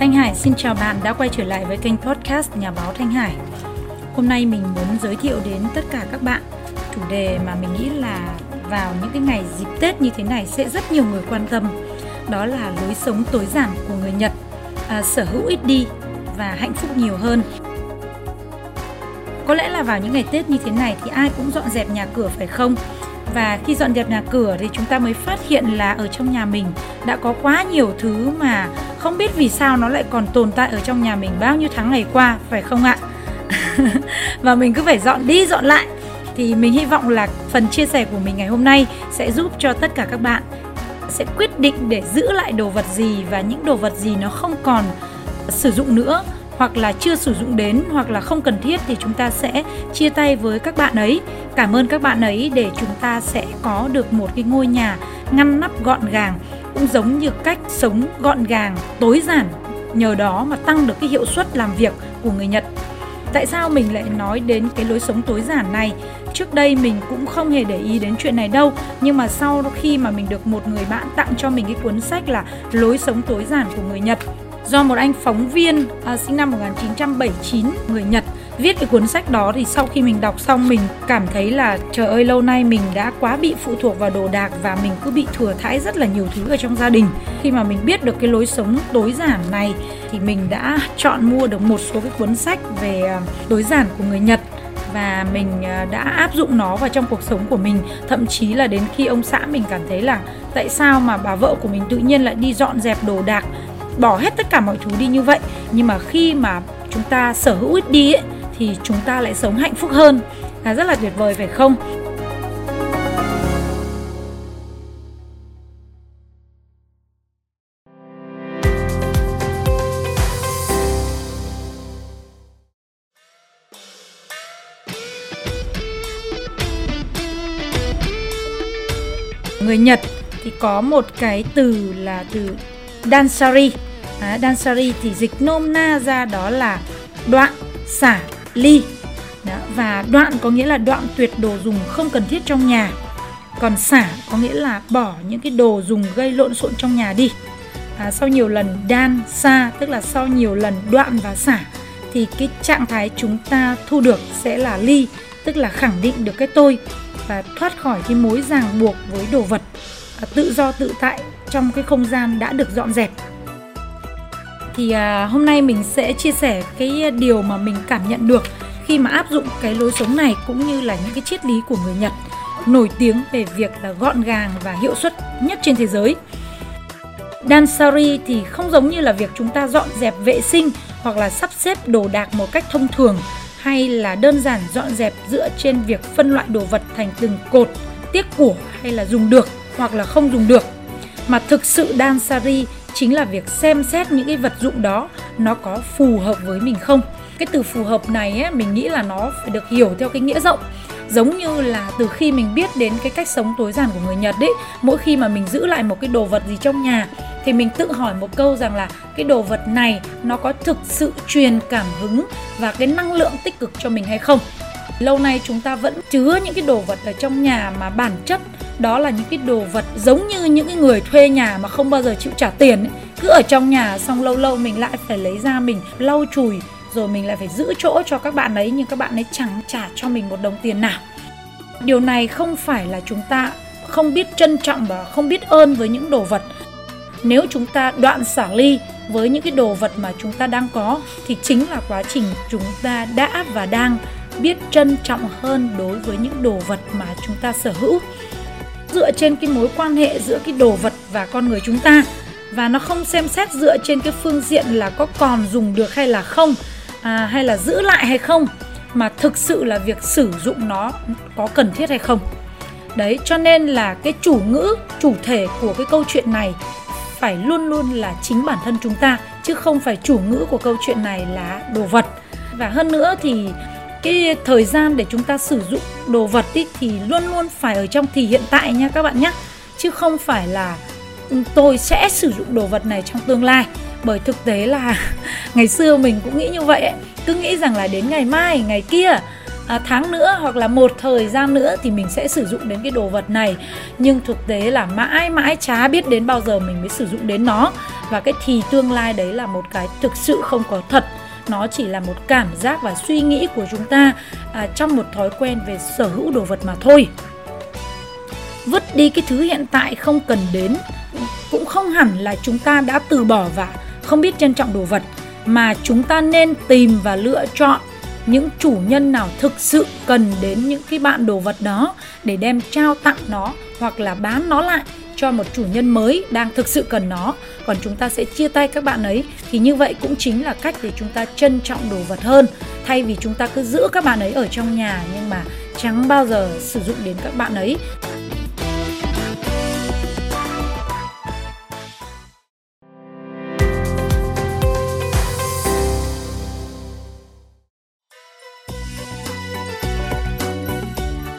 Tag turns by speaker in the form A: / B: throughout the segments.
A: Thanh Hải xin chào bạn đã quay trở lại với kênh podcast Nhà báo Thanh Hải. Hôm nay mình muốn giới thiệu đến tất cả các bạn chủ đề mà mình nghĩ là vào những cái ngày dịp Tết như thế này sẽ rất nhiều người quan tâm. Đó là lối sống tối giản của người Nhật, à, sở hữu ít đi và hạnh phúc nhiều hơn. Có lẽ là vào những ngày Tết như thế này thì ai cũng dọn dẹp nhà cửa phải không? Và khi dọn dẹp nhà cửa thì chúng ta mới phát hiện là ở trong nhà mình đã có quá nhiều thứ mà không biết vì sao nó lại còn tồn tại ở trong nhà mình bao nhiêu tháng ngày qua, phải không ạ? và mình cứ phải dọn đi dọn lại thì mình hy vọng là phần chia sẻ của mình ngày hôm nay sẽ giúp cho tất cả các bạn sẽ quyết định để giữ lại đồ vật gì và những đồ vật gì nó không còn sử dụng nữa hoặc là chưa sử dụng đến hoặc là không cần thiết thì chúng ta sẽ chia tay với các bạn ấy. Cảm ơn các bạn ấy để chúng ta sẽ có được một cái ngôi nhà ngăn nắp gọn gàng, cũng giống như cách sống gọn gàng, tối giản, nhờ đó mà tăng được cái hiệu suất làm việc của người Nhật. Tại sao mình lại nói đến cái lối sống tối giản này? Trước đây mình cũng không hề để ý đến chuyện này đâu, nhưng mà sau khi mà mình được một người bạn tặng cho mình cái cuốn sách là lối sống tối giản của người Nhật do một anh phóng viên à, sinh năm 1979 người Nhật viết cái cuốn sách đó. Thì sau khi mình đọc xong mình cảm thấy là trời ơi lâu nay mình đã quá bị phụ thuộc vào đồ đạc và mình cứ bị thừa thãi rất là nhiều thứ ở trong gia đình. Khi mà mình biết được cái lối sống tối giản này thì mình đã chọn mua được một số cái cuốn sách về à, tối giản của người Nhật. Và mình à, đã áp dụng nó vào trong cuộc sống của mình. Thậm chí là đến khi ông xã mình cảm thấy là tại sao mà bà vợ của mình tự nhiên lại đi dọn dẹp đồ đạc bỏ hết tất cả mọi thứ đi như vậy. Nhưng mà khi mà chúng ta sở hữu ít đi ấy, thì chúng ta lại sống hạnh phúc hơn. Là rất là tuyệt vời phải không? Người Nhật thì có một cái từ là từ dansari. À, dansari thì dịch nôm na ra đó là đoạn xả ly. Đó, và đoạn có nghĩa là đoạn tuyệt đồ dùng không cần thiết trong nhà. Còn xả có nghĩa là bỏ những cái đồ dùng gây lộn xộn trong nhà đi. À, sau nhiều lần đan xa tức là sau nhiều lần đoạn và xả thì cái trạng thái chúng ta thu được sẽ là ly tức là khẳng định được cái tôi và thoát khỏi cái mối ràng buộc với đồ vật. À, tự do tự tại trong cái không gian đã được dọn dẹp thì à, hôm nay mình sẽ chia sẻ cái điều mà mình cảm nhận được khi mà áp dụng cái lối sống này cũng như là những cái triết lý của người Nhật nổi tiếng về việc là gọn gàng và hiệu suất nhất trên thế giới. Dansari thì không giống như là việc chúng ta dọn dẹp vệ sinh hoặc là sắp xếp đồ đạc một cách thông thường hay là đơn giản dọn dẹp dựa trên việc phân loại đồ vật thành từng cột, tiếc của hay là dùng được hoặc là không dùng được. Mà thực sự Dansari chính là việc xem xét những cái vật dụng đó nó có phù hợp với mình không? Cái từ phù hợp này ấy, mình nghĩ là nó phải được hiểu theo cái nghĩa rộng. Giống như là từ khi mình biết đến cái cách sống tối giản của người Nhật ấy mỗi khi mà mình giữ lại một cái đồ vật gì trong nhà thì mình tự hỏi một câu rằng là cái đồ vật này nó có thực sự truyền cảm hứng và cái năng lượng tích cực cho mình hay không? Lâu nay chúng ta vẫn chứa những cái đồ vật ở trong nhà mà bản chất đó là những cái đồ vật giống như những cái người thuê nhà mà không bao giờ chịu trả tiền ấy. cứ ở trong nhà xong lâu lâu mình lại phải lấy ra mình lau chùi, rồi mình lại phải giữ chỗ cho các bạn ấy, nhưng các bạn ấy chẳng trả cho mình một đồng tiền nào điều này không phải là chúng ta không biết trân trọng và không biết ơn với những đồ vật nếu chúng ta đoạn xả ly với những cái đồ vật mà chúng ta đang có, thì chính là quá trình chúng ta đã và đang biết trân trọng hơn đối với những đồ vật mà chúng ta sở hữu. Dựa trên cái mối quan hệ giữa cái đồ vật và con người chúng ta và nó không xem xét dựa trên cái phương diện là có còn dùng được hay là không à, hay là giữ lại hay không mà thực sự là việc sử dụng nó có cần thiết hay không. Đấy cho nên là cái chủ ngữ chủ thể của cái câu chuyện này phải luôn luôn là chính bản thân chúng ta chứ không phải chủ ngữ của câu chuyện này là đồ vật. Và hơn nữa thì cái thời gian để chúng ta sử dụng đồ vật ý, thì luôn luôn phải ở trong thì hiện tại nha các bạn nhé chứ không phải là ừ, tôi sẽ sử dụng đồ vật này trong tương lai. Bởi thực tế là ngày xưa mình cũng nghĩ như vậy ấy. cứ nghĩ rằng là đến ngày mai ngày kia à, tháng nữa hoặc là một thời gian nữa thì mình sẽ sử dụng đến cái đồ vật này. Nhưng thực tế là mãi mãi chả biết đến bao giờ mình mới sử dụng đến nó. Và cái thì tương lai đấy là một cái thực sự không có thật nó chỉ là một cảm giác và suy nghĩ của chúng ta à, trong một thói quen về sở hữu đồ vật mà thôi. Vứt đi cái thứ hiện tại không cần đến cũng không hẳn là chúng ta đã từ bỏ và không biết trân trọng đồ vật mà chúng ta nên tìm và lựa chọn những chủ nhân nào thực sự cần đến những cái bạn đồ vật đó để đem trao tặng nó hoặc là bán nó lại cho một chủ nhân mới đang thực sự cần nó. Còn chúng ta sẽ chia tay các bạn ấy. Thì như vậy cũng chính là cách để chúng ta trân trọng đồ vật hơn. Thay vì chúng ta cứ giữ các bạn ấy ở trong nhà, nhưng mà chẳng bao giờ sử dụng đến các bạn ấy.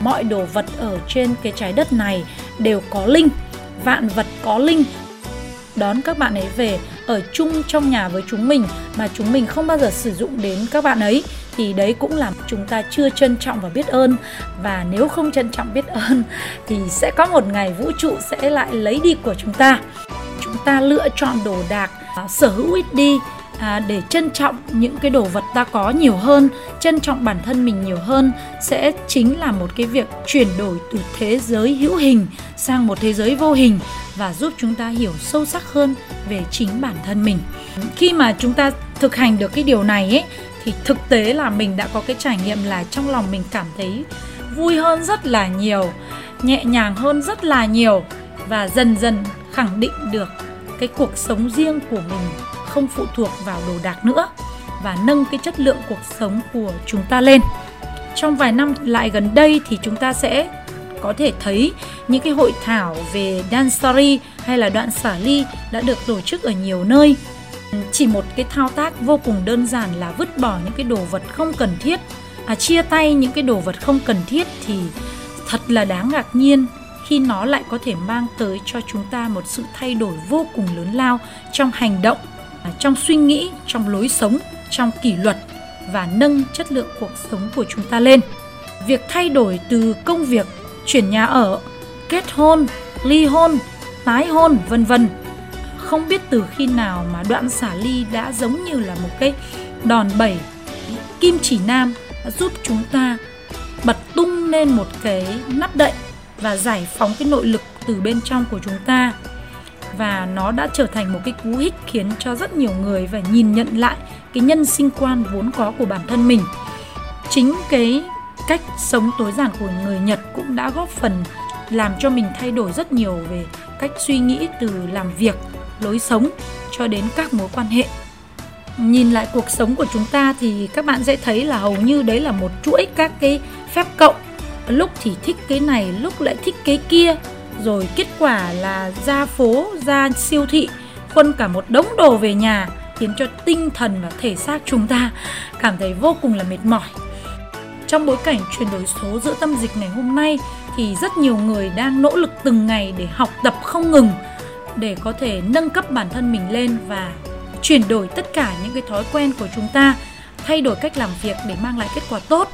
A: Mọi đồ vật ở trên cái trái đất này đều có linh vạn vật có linh. Đón các bạn ấy về ở chung trong nhà với chúng mình mà chúng mình không bao giờ sử dụng đến các bạn ấy, thì đấy cũng là chúng ta chưa trân trọng và biết ơn. Và nếu không trân trọng biết ơn thì sẽ có một ngày vũ trụ sẽ lại lấy đi của chúng ta. Chúng ta lựa chọn đồ đạc, sở hữu ít đi à, để trân trọng những cái đồ vật ta có nhiều hơn trân trọng bản thân mình nhiều hơn sẽ chính là một cái việc chuyển đổi từ thế giới hữu hình sang một thế giới vô hình và giúp chúng ta hiểu sâu sắc hơn về chính bản thân mình. Khi mà chúng ta thực hành được cái điều này ấy thì thực tế là mình đã có cái trải nghiệm là trong lòng mình cảm thấy vui hơn rất là nhiều nhẹ nhàng hơn rất là nhiều và dần dần khẳng định được cái cuộc sống riêng của mình không phụ thuộc vào đồ đạc nữa và nâng cái chất lượng cuộc sống của chúng ta lên. Trong vài năm lại gần đây thì chúng ta sẽ có thể thấy những cái hội thảo về Dansari hay là đoạn xả ly đã được tổ chức ở nhiều nơi. Chỉ một cái thao tác vô cùng đơn giản là vứt bỏ những cái đồ vật không cần thiết, à, chia tay những cái đồ vật không cần thiết thì thật là đáng ngạc nhiên khi nó lại có thể mang tới cho chúng ta một sự thay đổi vô cùng lớn lao trong hành động À, trong suy nghĩ, trong lối sống, trong kỷ luật và nâng chất lượng cuộc sống của chúng ta lên. Việc thay đổi từ công việc, chuyển nhà ở, kết hôn, ly hôn, tái hôn, vân vân. Không biết từ khi nào mà đoạn xả ly đã giống như là một cái đòn bẩy kim chỉ nam giúp chúng ta bật tung lên một cái nắp đậy và giải phóng cái nội lực từ bên trong của chúng ta và nó đã trở thành một cái cú hích khiến cho rất nhiều người phải nhìn nhận lại cái nhân sinh quan vốn có của bản thân mình. Chính cái cách sống tối giản của người nhật cũng đã góp phần làm cho mình thay đổi rất nhiều về cách suy nghĩ từ làm việc, lối sống cho đến các mối quan hệ. Nhìn lại cuộc sống của chúng ta thì các bạn sẽ thấy là hầu như đấy là một chuỗi các cái phép cộng. Lúc thì thích cái này, lúc lại thích cái kia rồi kết quả là ra phố, ra siêu thị, khuân cả một đống đồ về nhà, khiến cho tinh thần và thể xác chúng ta cảm thấy vô cùng là mệt mỏi. Trong bối cảnh chuyển đổi số giữa tâm dịch ngày hôm nay, thì rất nhiều người đang nỗ lực từng ngày để học tập không ngừng, để có thể nâng cấp bản thân mình lên và chuyển đổi tất cả những cái thói quen của chúng ta, thay đổi cách làm việc để mang lại kết quả tốt.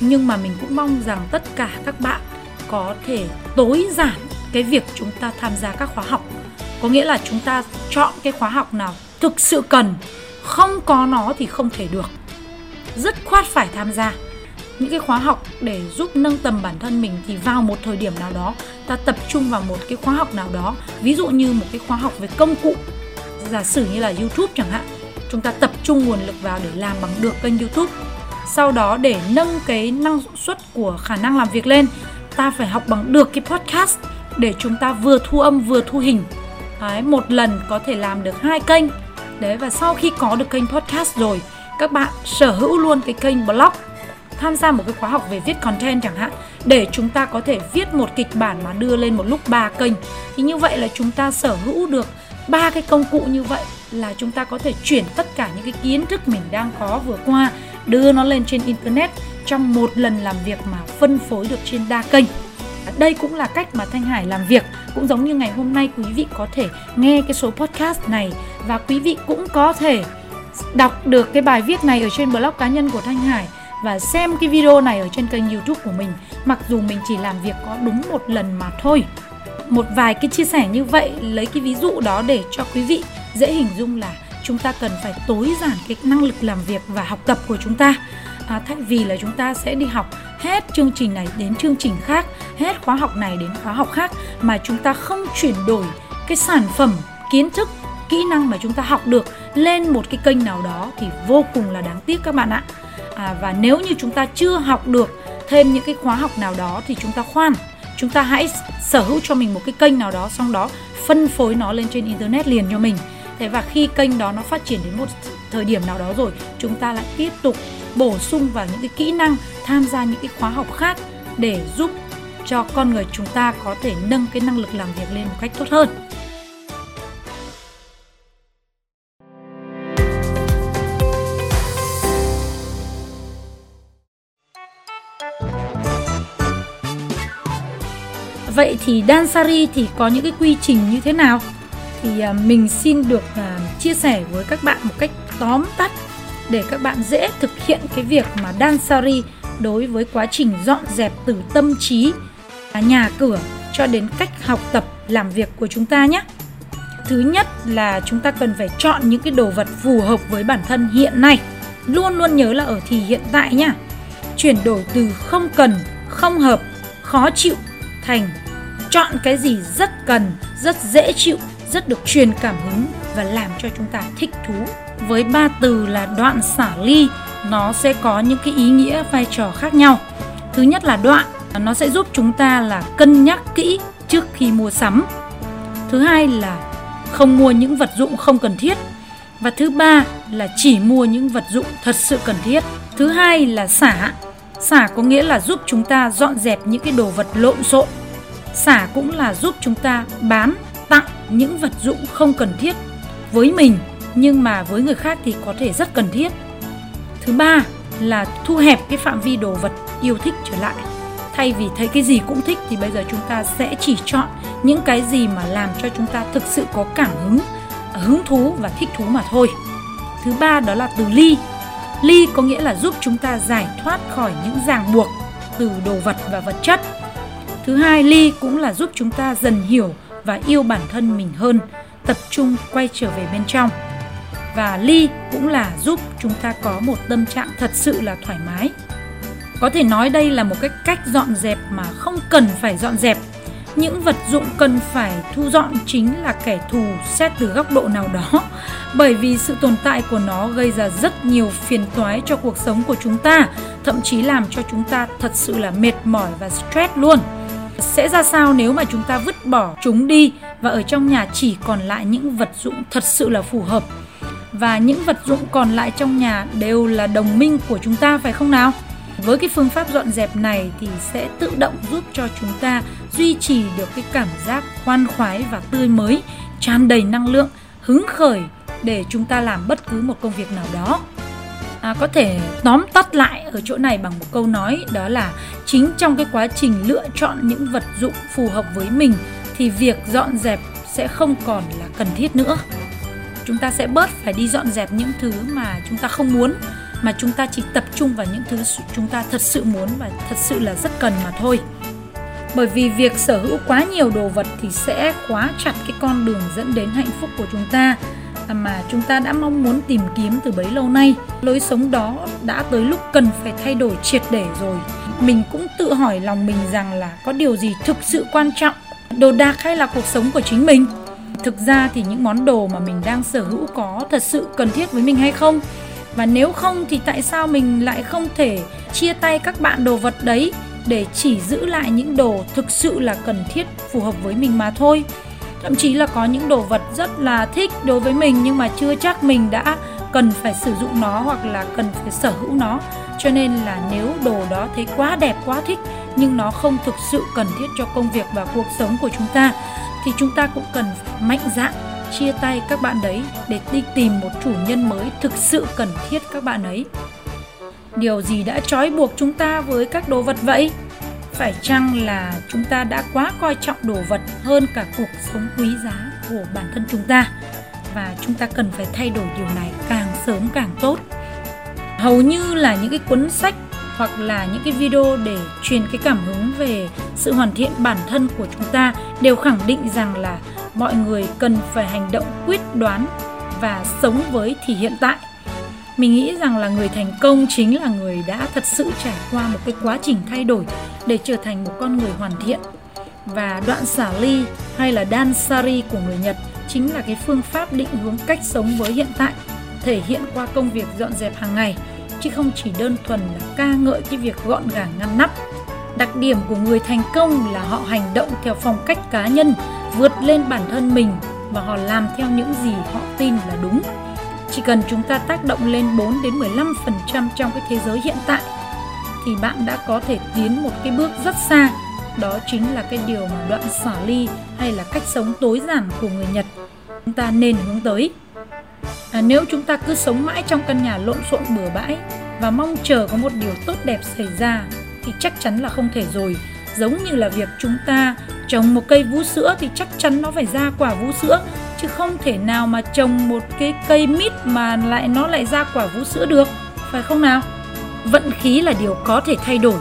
A: Nhưng mà mình cũng mong rằng tất cả các bạn có thể tối giản cái việc chúng ta tham gia các khóa học. Có nghĩa là chúng ta chọn cái khóa học nào thực sự cần. Không có nó thì không thể được. Rất khoát phải tham gia. Những cái khóa học để giúp nâng tầm bản thân mình thì vào một thời điểm nào đó, ta tập trung vào một cái khóa học nào đó. Ví dụ như một cái khóa học về công cụ. Giả sử như là youtube chẳng hạn, chúng ta tập trung nguồn lực vào để làm bằng được kênh youtube. Sau đó để nâng cái năng suất của khả năng làm việc lên, ta phải học bằng được cái podcast để chúng ta vừa thu âm vừa thu hình. Đấy, một lần có thể làm được hai kênh. Đấy và sau khi có được kênh podcast rồi các bạn sở hữu luôn cái kênh blog tham gia một cái khóa học về viết content chẳng hạn để chúng ta có thể viết một kịch bản mà đưa lên một lúc ba kênh. Thì như vậy là chúng ta sở hữu được ba cái công cụ như vậy là chúng ta có thể chuyển tất cả những cái kiến thức mình đang có vừa qua đưa nó lên trên internet trong một lần làm việc mà phân phối được trên đa kênh đây cũng là cách mà Thanh Hải làm việc. Cũng giống như ngày hôm nay quý vị có thể nghe cái số podcast này và quý vị cũng có thể đọc được cái bài viết này ở trên blog cá nhân của Thanh Hải và xem cái video này ở trên kênh youtube của mình. Mặc dù mình chỉ làm việc có đúng một lần mà thôi. Một vài cái chia sẻ như vậy lấy cái ví dụ đó để cho quý vị dễ hình dung là chúng ta cần phải tối giản cái năng lực làm việc và học tập của chúng ta. À, thay vì là chúng ta sẽ đi học hết chương trình này đến chương trình khác hết khóa học này đến khóa học khác mà chúng ta không chuyển đổi cái sản phẩm kiến thức kỹ năng mà chúng ta học được lên một cái kênh nào đó thì vô cùng là đáng tiếc các bạn ạ. À, và nếu như chúng ta chưa học được thêm những cái khóa học nào đó thì chúng ta khoan chúng ta hãy sở hữu cho mình một cái kênh nào đó xong đó phân phối nó lên trên internet liền cho mình. Thế và khi kênh đó nó phát triển đến một thời điểm nào đó rồi chúng ta lại tiếp tục bổ sung vào những cái kỹ năng, tham gia những cái khóa học khác để giúp cho con người chúng ta có thể nâng cái năng lực làm việc lên một cách tốt hơn Vậy thì Dansari thì có những cái quy trình như thế nào? Thì à, mình xin được à, chia sẻ với các bạn một cách tóm tắt để các bạn dễ thực hiện cái việc mà Dansari đối với quá trình dọn dẹp từ tâm trí, nhà cửa cho đến cách học tập làm việc của chúng ta nhé. Thứ nhất là chúng ta cần phải chọn những cái đồ vật phù hợp với bản thân hiện nay. Luôn luôn nhớ là ở thì hiện tại nhá. Chuyển đổi từ không cần, không hợp, khó chịu thành chọn cái gì rất cần, rất dễ chịu, rất được truyền cảm hứng và làm cho chúng ta thích thú. Với ba từ là đoạn xả ly, nó sẽ có những cái ý nghĩa vai trò khác nhau. Thứ nhất là đoạn, nó sẽ giúp chúng ta là cân nhắc kỹ trước khi mua sắm. Thứ hai là không mua những vật dụng không cần thiết. Và thứ ba là chỉ mua những vật dụng thật sự cần thiết. Thứ hai là xả. Xả có nghĩa là giúp chúng ta dọn dẹp những cái đồ vật lộn xộn xả cũng là giúp chúng ta bán tặng những vật dụng không cần thiết với mình nhưng mà với người khác thì có thể rất cần thiết. Thứ ba là thu hẹp cái phạm vi đồ vật yêu thích trở lại. Thay vì thấy cái gì cũng thích thì bây giờ chúng ta sẽ chỉ chọn những cái gì mà làm cho chúng ta thực sự có cảm hứng hứng thú và thích thú mà thôi. Thứ ba đó là từ ly. Ly có nghĩa là giúp chúng ta giải thoát khỏi những ràng buộc từ đồ vật và vật chất. Thứ hai, ly cũng là giúp chúng ta dần hiểu và yêu bản thân mình hơn, tập trung quay trở về bên trong. Và ly cũng là giúp chúng ta có một tâm trạng thật sự là thoải mái. Có thể nói đây là một cái cách dọn dẹp mà không cần phải dọn dẹp. Những vật dụng cần phải thu dọn chính là kẻ thù xét từ góc độ nào đó bởi vì sự tồn tại của nó gây ra rất nhiều phiền toái cho cuộc sống của chúng ta, thậm chí làm cho chúng ta thật sự là mệt mỏi và stress luôn. Sẽ ra sao nếu mà chúng ta vứt bỏ chúng đi và ở trong nhà chỉ còn lại những vật dụng thật sự là phù hợp và những vật dụng còn lại trong nhà đều là đồng minh của chúng ta phải không nào? Với cái phương pháp dọn dẹp này thì sẽ tự động giúp cho chúng ta duy trì được cái cảm giác khoan khoái và tươi mới, tràn đầy năng lượng, hứng khởi để chúng ta làm bất cứ một công việc nào đó à, có thể tóm tắt lại ở chỗ này bằng một câu nói đó là chính trong cái quá trình lựa chọn những vật dụng phù hợp với mình thì việc dọn dẹp sẽ không còn là cần thiết nữa chúng ta sẽ bớt phải đi dọn dẹp những thứ mà chúng ta không muốn, mà chúng ta chỉ tập trung vào những thứ chúng ta thật sự muốn và thật sự là rất cần mà thôi. Bởi vì việc sở hữu quá nhiều đồ vật thì sẽ khóa chặt cái con đường dẫn đến hạnh phúc của chúng ta à, mà chúng ta đã mong muốn tìm kiếm từ bấy lâu nay. Lối sống đó đã tới lúc cần phải thay đổi triệt để rồi. Mình cũng tự hỏi lòng mình rằng là có điều gì thực sự quan trọng, đồ đạc hay là cuộc sống của chính mình? Thực ra thì những món đồ mà mình đang sở hữu có thật sự cần thiết với mình hay không? Và nếu không thì tại sao mình lại không thể chia tay các bạn đồ vật đấy để chỉ giữ lại những đồ thực sự là cần thiết phù hợp với mình mà thôi? Thậm chí là có những đồ vật rất là thích đối với mình nhưng mà chưa chắc mình đã cần phải sử dụng nó hoặc là cần phải sở hữu nó. Cho nên là nếu đồ đó thấy quá đẹp, quá thích nhưng nó không thực sự cần thiết cho công việc và cuộc sống của chúng ta thì chúng ta cũng cần mạnh dạn chia tay các bạn đấy để đi tìm một chủ nhân mới thực sự cần thiết các bạn ấy. Điều gì đã trói buộc chúng ta với các đồ vật vậy? Phải chăng là chúng ta đã quá coi trọng đồ vật hơn cả cuộc sống quý giá của bản thân chúng ta? Và chúng ta cần phải thay đổi điều này càng sớm càng tốt. Hầu như là những cái cuốn sách hoặc là những cái video để truyền cái cảm hứng về sự hoàn thiện bản thân của chúng ta đều khẳng định rằng là mọi người cần phải hành động quyết đoán và sống với thì hiện tại. Mình nghĩ rằng là người thành công chính là người đã thật sự trải qua một cái quá trình thay đổi để trở thành một con người hoàn thiện. Và đoạn xả ly hay là dansari của người Nhật chính là cái phương pháp định hướng cách sống với hiện tại, thể hiện qua công việc dọn dẹp hàng ngày chứ không chỉ đơn thuần là ca ngợi cái việc gọn gàng ngăn nắp. Đặc điểm của người thành công là họ hành động theo phong cách cá nhân, vượt lên bản thân mình và họ làm theo những gì họ tin là đúng. Chỉ cần chúng ta tác động lên 4 đến 15% trong cái thế giới hiện tại thì bạn đã có thể tiến một cái bước rất xa. Đó chính là cái điều mà đoạn xả ly hay là cách sống tối giản của người Nhật chúng ta nên hướng tới. À, nếu chúng ta cứ sống mãi trong căn nhà lộn xộn bừa bãi và mong chờ có một điều tốt đẹp xảy ra thì chắc chắn là không thể rồi. Giống như là việc chúng ta trồng một cây vú sữa thì chắc chắn nó phải ra quả vú sữa chứ không thể nào mà trồng một cái cây mít mà lại nó lại ra quả vú sữa được, phải không nào? Vận khí là điều có thể thay đổi.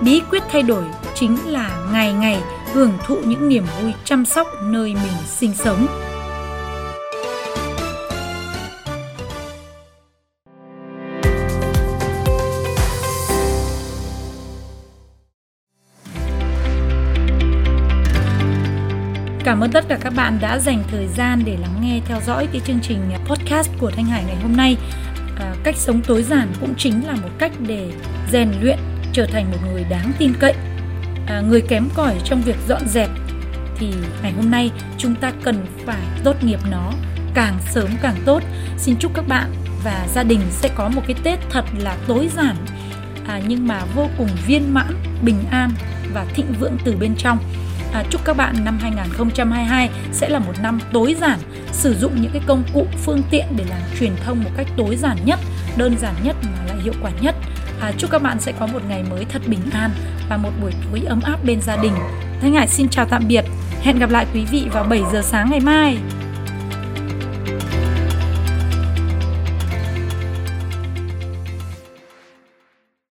A: Bí quyết thay đổi chính là ngày ngày hưởng thụ những niềm vui chăm sóc nơi mình sinh sống. Cảm ơn tất cả các bạn đã dành thời gian để lắng nghe theo dõi cái chương trình à, podcast của Thanh Hải ngày hôm nay. À, cách sống tối giản cũng chính là một cách để rèn luyện trở thành một người đáng tin cậy. À, người kém cỏi trong việc dọn dẹp thì ngày hôm nay chúng ta cần phải tốt nghiệp nó càng sớm càng tốt. Xin chúc các bạn và gia đình sẽ có một cái Tết thật là tối giản à, nhưng mà vô cùng viên mãn, bình an và thịnh vượng từ bên trong à, chúc các bạn năm 2022 sẽ là một năm tối giản. Sử dụng những cái công cụ phương tiện để làm truyền thông một cách tối giản nhất đơn giản nhất mà lại hiệu quả nhất. À, chúc các bạn sẽ có một ngày mới thật bình an và một buổi tối ấm áp bên gia đình. Thanh Hải xin chào tạm biệt. Hẹn gặp lại quý vị vào 7 giờ sáng ngày mai.